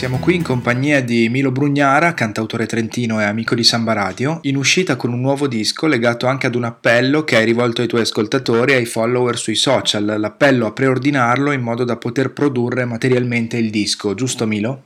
Siamo qui in compagnia di Milo Brugnara, cantautore trentino e amico di Samba Radio, in uscita con un nuovo disco legato anche ad un appello che hai rivolto ai tuoi ascoltatori e ai follower sui social, l'appello a preordinarlo in modo da poter produrre materialmente il disco, giusto Milo?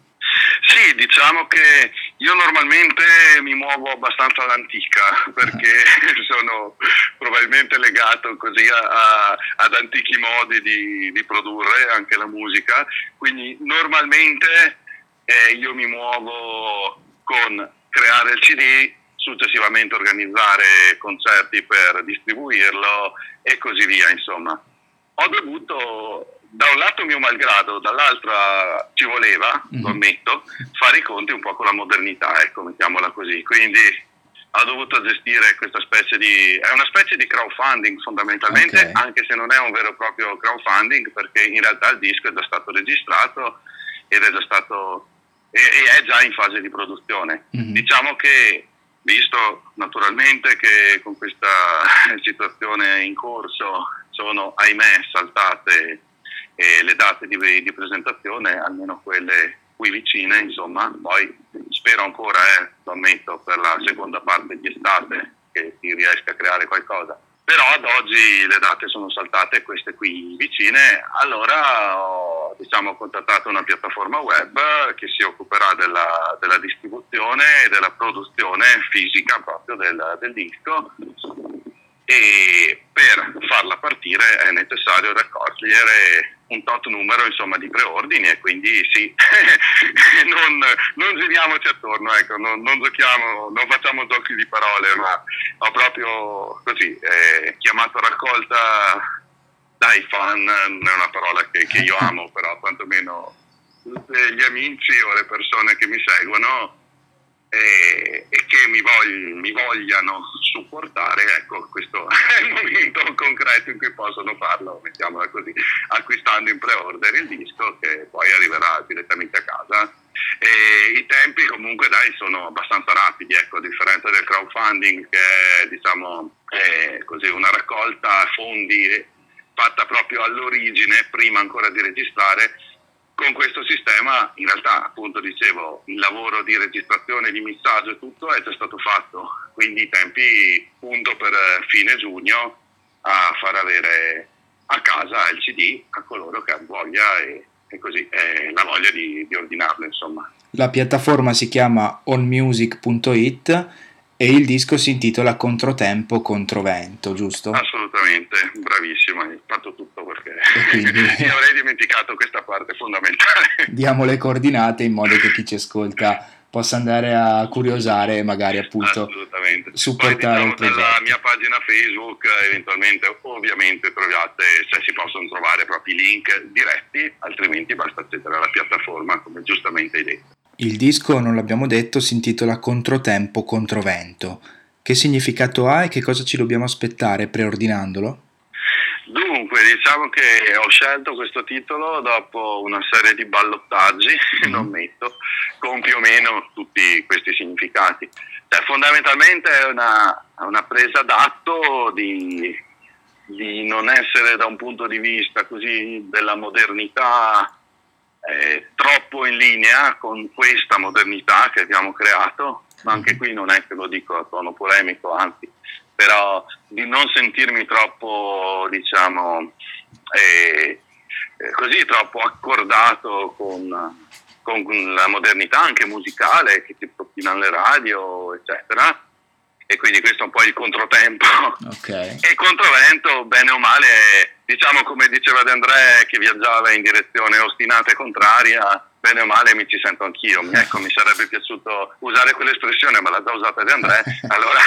Sì, diciamo che io normalmente mi muovo abbastanza all'antica perché sono probabilmente legato così a, a, ad antichi modi di, di, produrre anche la musica, quindi normalmente eh, io mi muovo con creare il CD, successivamente organizzare concerti per distribuirlo e così via, insomma. Ho dovuto da un lato mio malgrado, dall'altro ci voleva, mm-hmm. lo ammetto, fare i conti un po' con la modernità, ecco, mettiamola così. Quindi ho dovuto gestire questa specie di... è una specie di crowdfunding fondamentalmente, okay. anche se non è un vero e proprio crowdfunding, perché in realtà il disco è già stato registrato ed è già stato... e, e è già in fase di produzione. Mm-hmm. Diciamo che visto naturalmente che con questa situazione in corso sono ahimè saltate e le date di, di, presentazione, almeno quelle qui vicine, insomma, poi spero ancora, eh, lo ammetto, per la seconda parte di estate che si riesca a creare qualcosa. Però ad oggi le date sono saltate, queste qui vicine, allora ho diciamo, contattato una piattaforma web che si occuperà della, della distribuzione e della produzione fisica proprio del, del disco e per farla partire è necessario raccogliere un tot numero insomma, di preordini e quindi sì, non, non, giriamoci attorno, ecco, non, non, giochiamo, non facciamo giochi di parole, ma ho proprio così eh, chiamato raccolta dai fan, non è una parola che, che io amo, però quantomeno gli amici o le persone che mi seguono e, che mi, vogli, mi, vogliano supportare, ecco, questo è il momento concreto in cui possono farlo, mettiamola così, acquistando in pre-order il disco che poi arriverà direttamente a casa. E I tempi comunque dai sono abbastanza rapidi, ecco, a differenza del crowdfunding che è diciamo è così una raccolta fondi fatta proprio all'origine, prima ancora di registrare, con questo sistema in realtà appunto dicevo il lavoro di registrazione, di missaggio e tutto è già stato fatto, quindi i tempi punto per fine giugno a far avere a casa il CD a coloro che hanno voglia e, e così eh, la voglia di, di ordinarlo insomma. La piattaforma si chiama onmusic.it e il disco si intitola Controtempo Controvento, giusto? Assolutamente, bravissimo, hai fatto tutto perché quindi... mi avrei dimenticato questa parte fondamentale. Diamo le coordinate in modo che chi ci ascolta possa andare a curiosare e magari appunto supportare Poi, diciamo, nella mia pagina Facebook eventualmente ovviamente trovate se si possono trovare proprio i link diretti altrimenti basta accedere alla piattaforma come giustamente hai detto il disco, non l'abbiamo detto, si intitola Controtempo, Controvento. Che significato ha e che cosa ci dobbiamo aspettare preordinandolo? Dunque, diciamo che ho scelto questo titolo dopo una serie di ballottaggi, mm. lo ammetto, con più o meno tutti questi significati. Cioè, fondamentalmente è una, una presa d'atto di, di non essere da un punto di vista così della modernità eh, troppo in linea con questa modernità che abbiamo creato, ma anche qui non è che lo dico a tono polemico, anzi, però di non sentirmi troppo, diciamo, eh, eh così troppo accordato con, con, la modernità anche musicale che ti propina le radio, eccetera. E quindi questo è un po' il controtempo. Okay. E il controvento, bene o male, diciamo come diceva De André che viaggiava in direzione ostinata e contraria, bene o male mi ci sento anch'io. Ecco, mi sarebbe piaciuto usare quell'espressione, ma l'ha già usata De André, allora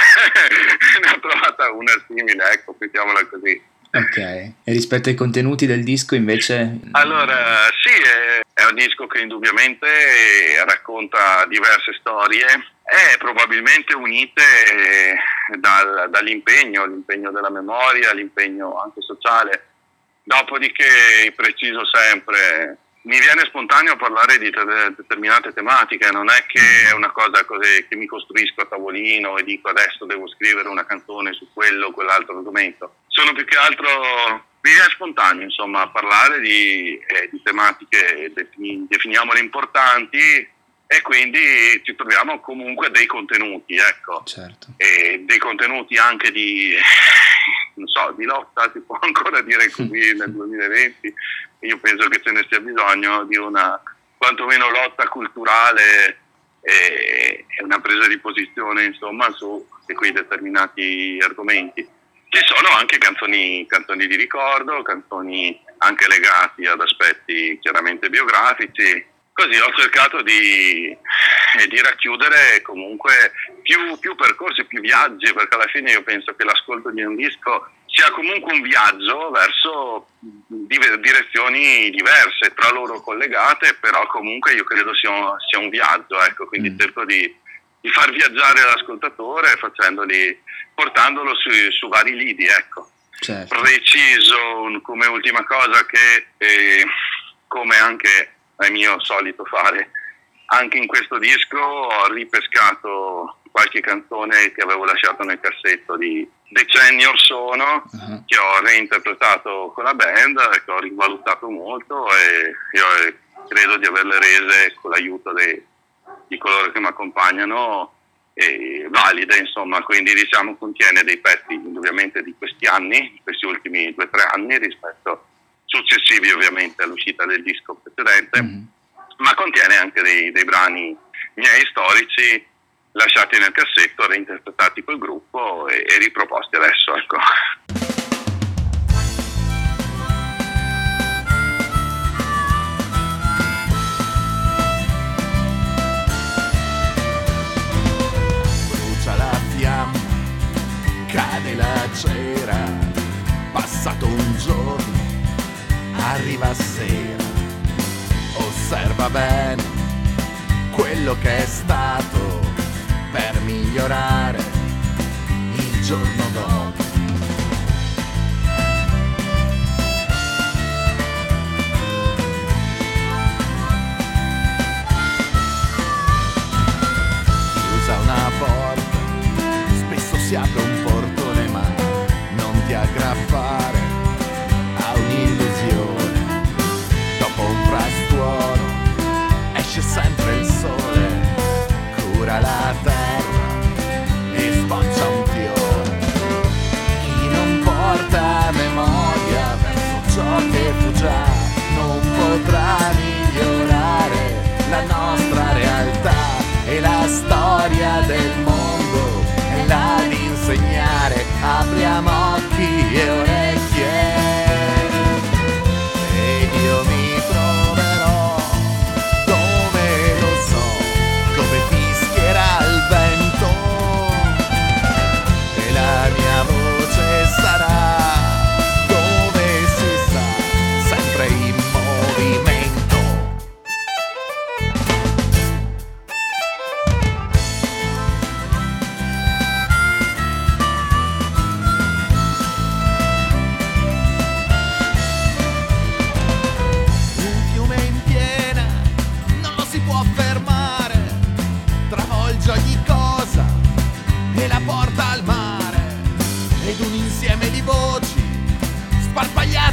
ne ho trovata una simile, ecco, mettiamola così. Ok, e rispetto ai contenuti del disco invece? Allora, sì, è, è un disco che indubbiamente racconta diverse storie e probabilmente unite dal, dall'impegno, l'impegno della memoria, l'impegno anche sociale. Dopodiché preciso sempre, mi viene spontaneo parlare di te- determinate tematiche, non è che è una cosa così che mi costruisco a tavolino e dico adesso devo scrivere una canzone su quello o quell'altro argomento. Sono più che altro mi viene spontaneo insomma parlare di, eh, di tematiche, definiamole importanti e quindi ci troviamo comunque dei contenuti, ecco, certo. e dei contenuti anche di, non so, di lotta, si può ancora dire così nel 2020, io penso che ce ne sia bisogno di una quantomeno lotta culturale e, una presa di posizione insomma su quei determinati argomenti. Ci sono anche canzoni, canzoni di ricordo, canzoni anche legati ad aspetti chiaramente biografici, Così ho cercato di, eh, di racchiudere comunque più, più, percorsi, più viaggi, perché alla fine io penso che l'ascolto di un disco sia comunque un viaggio verso direzioni diverse, tra loro collegate, però comunque io credo sia un, sia un viaggio, ecco, quindi mm. cerco di, di, far viaggiare l'ascoltatore facendoli, portandolo su, su vari lidi, ecco. Certo. Preciso come ultima cosa che eh, come anche è mio solito fare. Anche in questo disco ho ripescato qualche canzone che avevo lasciato nel cassetto di decenni or sono, uh-huh. che ho reinterpretato con la band, che ho rivalutato molto e io credo di averle rese con l'aiuto dei, di coloro che mi accompagnano valide, insomma, quindi diciamo contiene dei pezzi indubbiamente di questi anni, questi ultimi due o tre anni rispetto successivi ovviamente all'uscita del disco precedente, mm-hmm. ma contiene anche dei, dei, brani miei storici lasciati nel cassetto, reinterpretati col gruppo e, e riproposti adesso. Ecco. Brucia la fiamma, cade la cera, passato un giorno arriva sera, osserva bene quello che è stato per migliorare il giorno dopo. Chiusa una porta, spesso si apre un già, non potrà migliorare la nostra realtà e la storia del mondo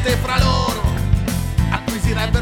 lotte fra loro acquisirebbe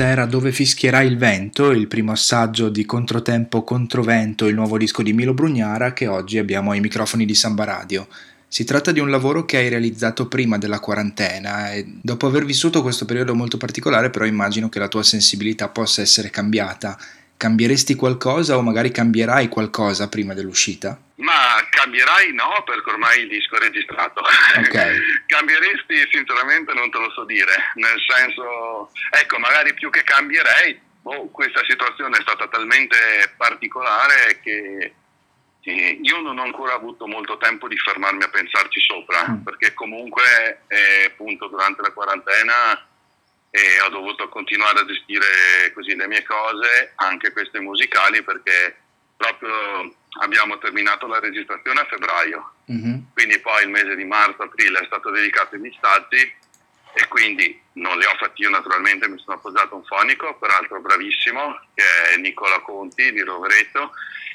Questa era Dove fischierà il vento, il primo assaggio di Controtempo Controvento, il nuovo disco di Milo Brugnara che oggi abbiamo ai microfoni di Samba Radio. Si tratta di un lavoro che hai realizzato prima della quarantena e dopo aver vissuto questo periodo molto particolare però immagino che la tua sensibilità possa essere cambiata. Cambieresti qualcosa o magari cambierai qualcosa prima dell'uscita? Ma cambierai no, perché ormai il disco è registrato. Okay. Cambieresti sinceramente non te lo so dire, nel senso, ecco, magari più che cambierei, boh, questa situazione è stata talmente particolare che io non ho ancora avuto molto tempo di fermarmi a pensarci sopra, mm. perché comunque eh, appunto durante la quarantena eh, ho dovuto continuare a gestire così le mie cose, anche queste musicali, perché proprio abbiamo terminato la registrazione a febbraio, mm-hmm. quindi poi il mese di marzo-aprile è stato dedicato ai mixaggi e quindi non li ho fatti io naturalmente, mi sono appoggiato a un fonico, peraltro bravissimo, che è Nicola Conti di Rovereto,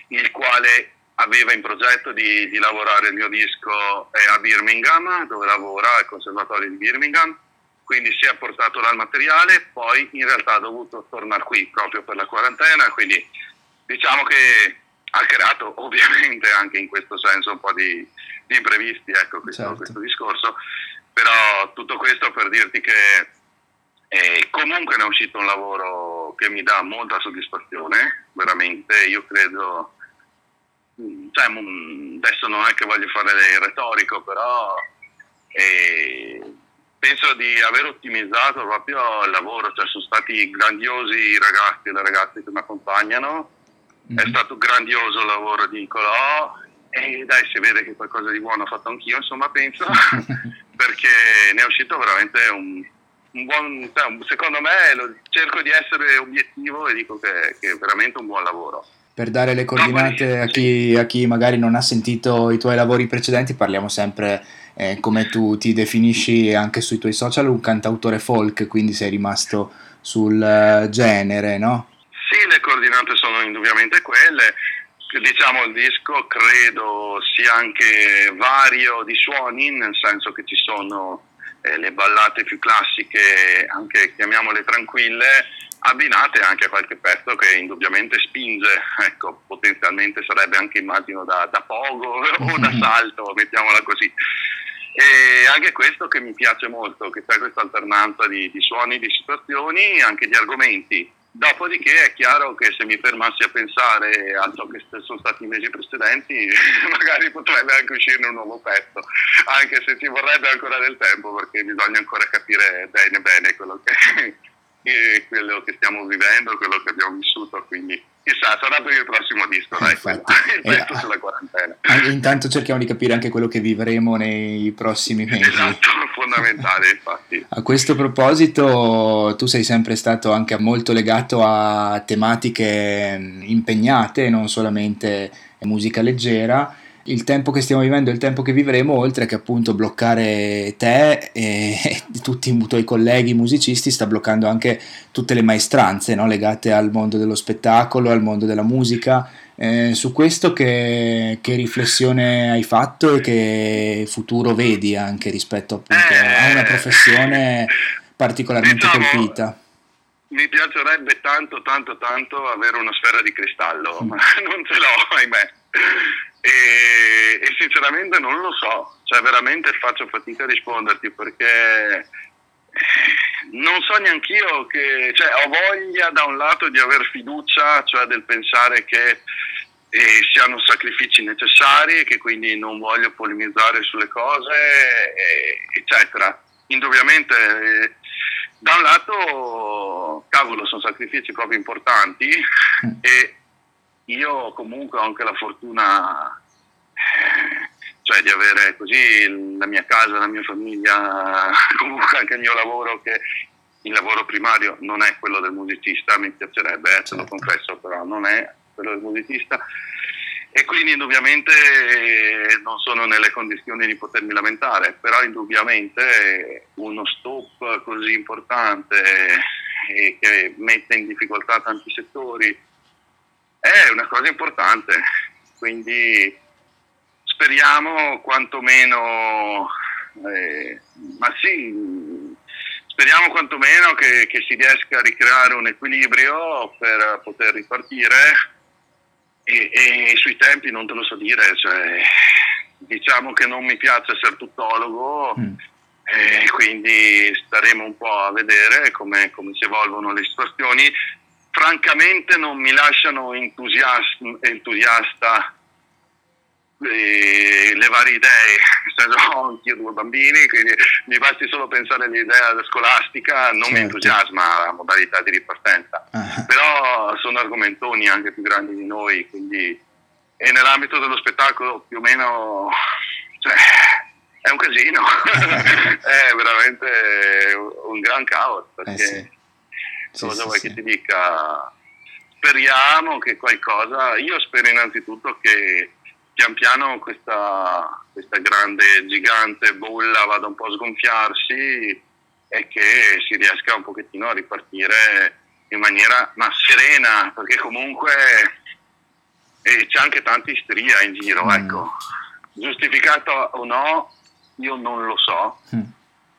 il quale aveva in progetto di, di lavorare il mio disco eh, a Birmingham, dove lavora al Conservatorio di Birmingham, quindi si è portato là il materiale, poi in realtà ha dovuto tornare qui proprio per la quarantena, quindi diciamo che ha creato ovviamente anche in questo senso un po' di, di imprevisti, ecco questo, certo. questo, discorso, però tutto questo per dirti che eh, comunque ne è uscito un lavoro che mi dà molta soddisfazione, veramente, io credo, cioè, adesso non è che voglio fare il retorico, però eh, penso di aver ottimizzato proprio il lavoro, cioè sono stati grandiosi i ragazzi e le ragazze che mi accompagnano, mm-hmm. è stato grandioso il lavoro di Nicolò e dai si vede che qualcosa di buono ho fatto anch'io, insomma penso, perché ne è uscito veramente un, un buon, cioè, secondo me lo, cerco di essere obiettivo e dico che, che è veramente un buon lavoro. Per dare le coordinate a chi, a chi, magari non ha sentito i tuoi lavori precedenti, parliamo sempre eh, come tu ti definisci anche sui tuoi social, un cantautore folk, quindi sei rimasto sul uh, genere, no? Sì, le coordinate sono indubbiamente quelle. Diciamo il disco credo sia anche vario di suoni, nel senso che ci sono eh, le ballate più classiche, anche chiamiamole tranquille, abbinate anche a qualche pezzo che indubbiamente spinge, ecco, potenzialmente sarebbe anche immagino da, da pogo o da salto, mettiamola così. E anche questo che mi piace molto, che c'è questa alternanza di, di suoni, di situazioni e anche di argomenti. Dopodiché è chiaro che se mi fermassi a pensare a ciò che sono stati i mesi precedenti, magari potrebbe anche uscirne un nuovo pezzo, anche se ci vorrebbe ancora del tempo perché bisogna ancora capire bene bene quello che, quello che stiamo vivendo, quello che abbiamo vissuto, quindi chissà, sarà per il prossimo disco, dai, eh, sulla quarantena. Intanto cerchiamo di capire anche quello che vivremo nei prossimi mesi. Esatto, fondamentale infatti. A questo proposito tu sei sempre stato anche molto legato a tematiche impegnate, non solamente musica leggera il tempo che stiamo vivendo e il tempo che vivremo, oltre che appunto bloccare te e, tutti i tuoi colleghi musicisti, sta bloccando anche tutte le maestranze no? legate al mondo dello spettacolo, al mondo della musica. Eh, su questo che, che, riflessione hai fatto e che futuro vedi anche rispetto appunto a una professione particolarmente diciamo, colpita? Mi piacerebbe tanto, tanto, tanto avere una sfera di cristallo, mm. ma non ce l'ho, ahimè. E, e, sinceramente non lo so, cioè veramente faccio fatica a risponderti perché non so neanche io che, cioè ho voglia da un lato di aver fiducia, cioè del pensare che eh, siano sacrifici necessari e che quindi non voglio polemizzare sulle cose, eh, eccetera. Indubbiamente, eh, da un lato, cavolo, sono sacrifici proprio importanti mm. e io comunque ho anche la fortuna cioè di avere così la mia casa, la mia famiglia, comunque anche il mio lavoro che il lavoro primario non è quello del musicista, mi piacerebbe, eh, te lo certo. confesso, però non è quello del musicista e quindi indubbiamente non sono nelle condizioni di potermi lamentare, però indubbiamente uno stop così importante e che mette in difficoltà tanti settori è una cosa importante, quindi speriamo quantomeno, eh, ma sì, speriamo quantomeno che, che, si riesca a ricreare un equilibrio per poter ripartire e, e, sui tempi non te lo so dire, cioè, diciamo che non mi piace essere tuttologo mm. e quindi staremo un po' a vedere come, come si evolvono le situazioni. Francamente non mi lasciano entusiasta le varie idee, ho anch'io due bambini, quindi mi basti solo pensare all'idea scolastica, non certo. mi entusiasma la modalità di ripartenza, uh-huh. però sono argomentoni anche più grandi di noi, quindi e nell'ambito dello spettacolo più o meno cioè, è un casino, è veramente un gran caos, perché eh sì. Cosa sì, vuoi sì, che ti dica? Speriamo che qualcosa, io spero innanzitutto che pian piano questa, questa grande, gigante bolla vada un po' a sgonfiarsi e che si riesca un pochettino a ripartire in maniera ma serena, perché comunque eh, c'è anche tanta isteria in giro, mm. ecco. Giustificato o no, io non lo so, mm.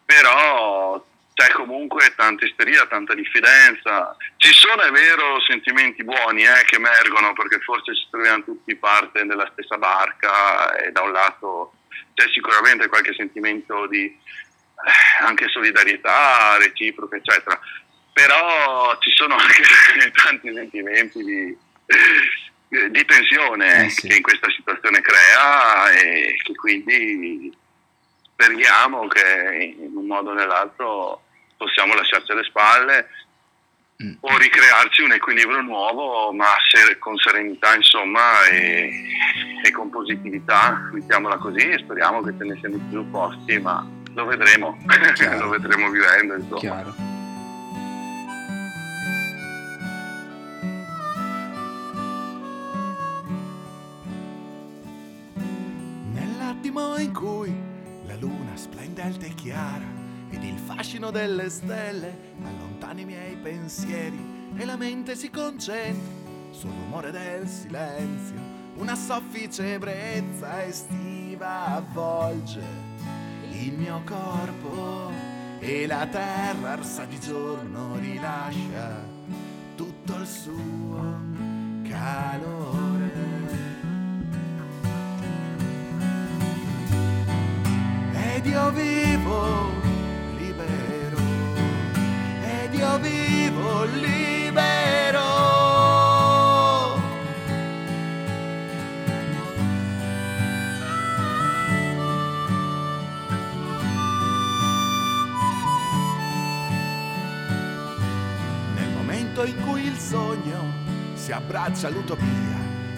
però c'è comunque tanta isteria, tanta diffidenza. Ci sono, è vero, sentimenti buoni eh, che emergono perché forse ci troviamo tutti parte della stessa barca e da un lato c'è sicuramente qualche sentimento di eh, anche solidarietà reciproca, eccetera. Però ci sono anche tanti sentimenti di, di tensione eh sì. che in questa situazione crea e che quindi speriamo che in un modo o nell'altro possiamo lasciarci alle spalle mm. o ricrearci un equilibrio nuovo, ma ser- con serenità insomma e, e, con positività, mettiamola così, e speriamo che ce ne siano più posti, ma lo vedremo, lo vedremo vivendo insomma. Chiaro. Nell'attimo in cui la luna splendente e chiara ed il fascino delle stelle allontana i miei pensieri e la mente si concentra sul rumore del silenzio. Una soffice ebbrezza estiva avvolge il mio corpo e la terra arsa di giorno rilascia tutto il suo calore. Ed io vivo libero. Nel momento in cui il sogno si abbraccia all'utopia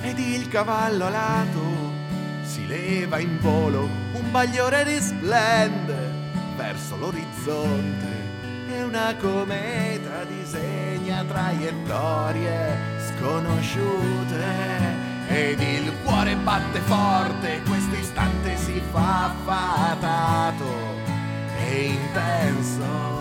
ed il cavallo alato si leva in volo, un bagliore risplende verso l'orizzonte e una cometa disegna traiettorie sconosciute ed il cuore batte forte, questo istante si fa fatato e intenso.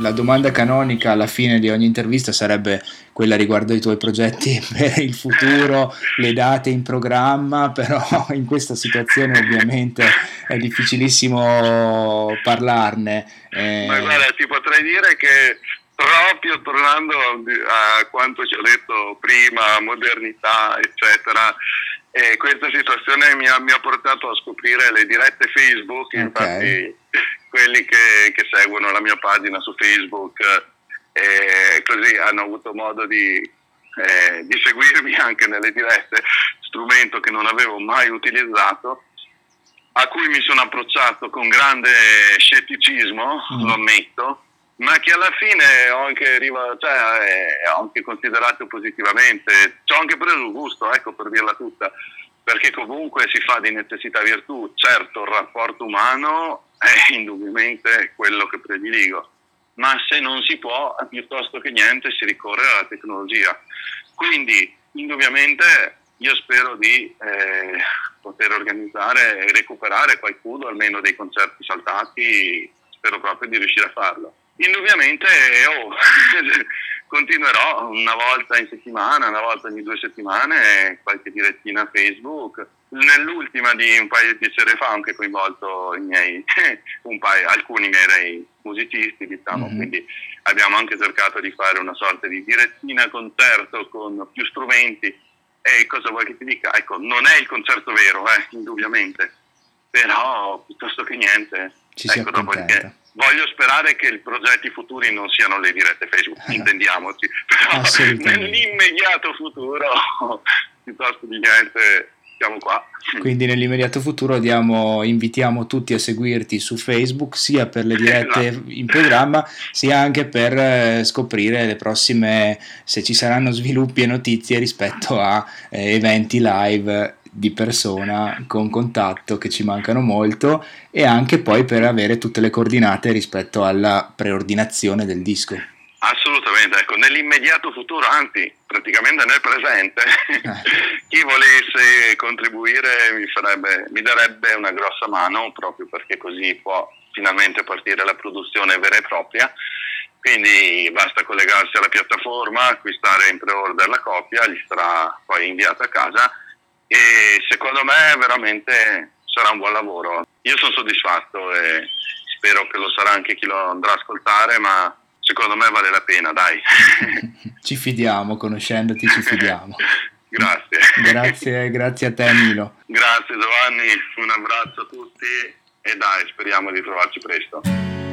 La domanda canonica alla fine di ogni intervista sarebbe quella riguardo i tuoi progetti per il futuro, le date in programma, però in questa situazione ovviamente è difficilissimo parlarne. Eh... Ma guarda, ti potrei dire che proprio tornando a quanto ci ho detto prima, modernità, eccetera, e questa situazione mi ha, mi ha, portato a scoprire le dirette Facebook, okay. infatti quelli che, che, seguono la mia pagina su Facebook eh, così hanno avuto modo di, eh, di, seguirmi anche nelle dirette, strumento che non avevo mai utilizzato, a cui mi sono approcciato con grande scetticismo, mm. lo ammetto, ma che alla fine ho anche, cioè, eh, ho anche considerato positivamente, ci ho anche preso gusto, ecco per dirla tutta, perché comunque si fa di necessità virtù, certo il rapporto umano è indubbiamente quello che prediligo, ma se non si può, piuttosto che niente si ricorre alla tecnologia. Quindi indubbiamente io spero di eh, poter organizzare e recuperare qualcuno, almeno dei concerti saltati, spero proprio di riuscire a farlo. Indubbiamente oh, continuerò una volta in settimana, una volta ogni due settimane, qualche direttina Facebook. Nell'ultima di un paio di sere fa ho anche coinvolto i miei, paio, alcuni miei musicisti, diciamo, mm-hmm. quindi abbiamo anche cercato di fare una sorta di direttina concerto con più strumenti. E cosa vuoi che ti dica? Ecco, non è il concerto vero, eh, indubbiamente, però piuttosto che niente. Ci ecco, dopodiché voglio sperare che i progetti futuri non siano le dirette Facebook, eh. intendiamoci, però nell'immediato futuro, piuttosto di niente, siamo qua. Quindi nell'immediato futuro diamo, invitiamo tutti a seguirti su Facebook, sia per le dirette esatto. in programma, sia anche per eh, scoprire le prossime, se ci saranno sviluppi e notizie rispetto a eh, eventi live di persona con contatto che ci mancano molto e anche poi per avere tutte le coordinate rispetto alla preordinazione del disco. Assolutamente, ecco, nell'immediato futuro, anzi praticamente nel presente, eh. chi volesse contribuire mi, farebbe, mi darebbe una grossa mano proprio perché così può finalmente partire la produzione vera e propria. Quindi basta collegarsi alla piattaforma, acquistare in pre-order la copia, gli sarà poi inviata a casa e secondo me veramente sarà un buon lavoro. Io sono soddisfatto e spero che lo sarà anche chi lo andrà a ascoltare, ma secondo me vale la pena, dai. ci fidiamo, conoscendoti ci fidiamo. grazie. Grazie, grazie a te Milo. Grazie Giovanni, un abbraccio a tutti e dai, speriamo di trovarci presto.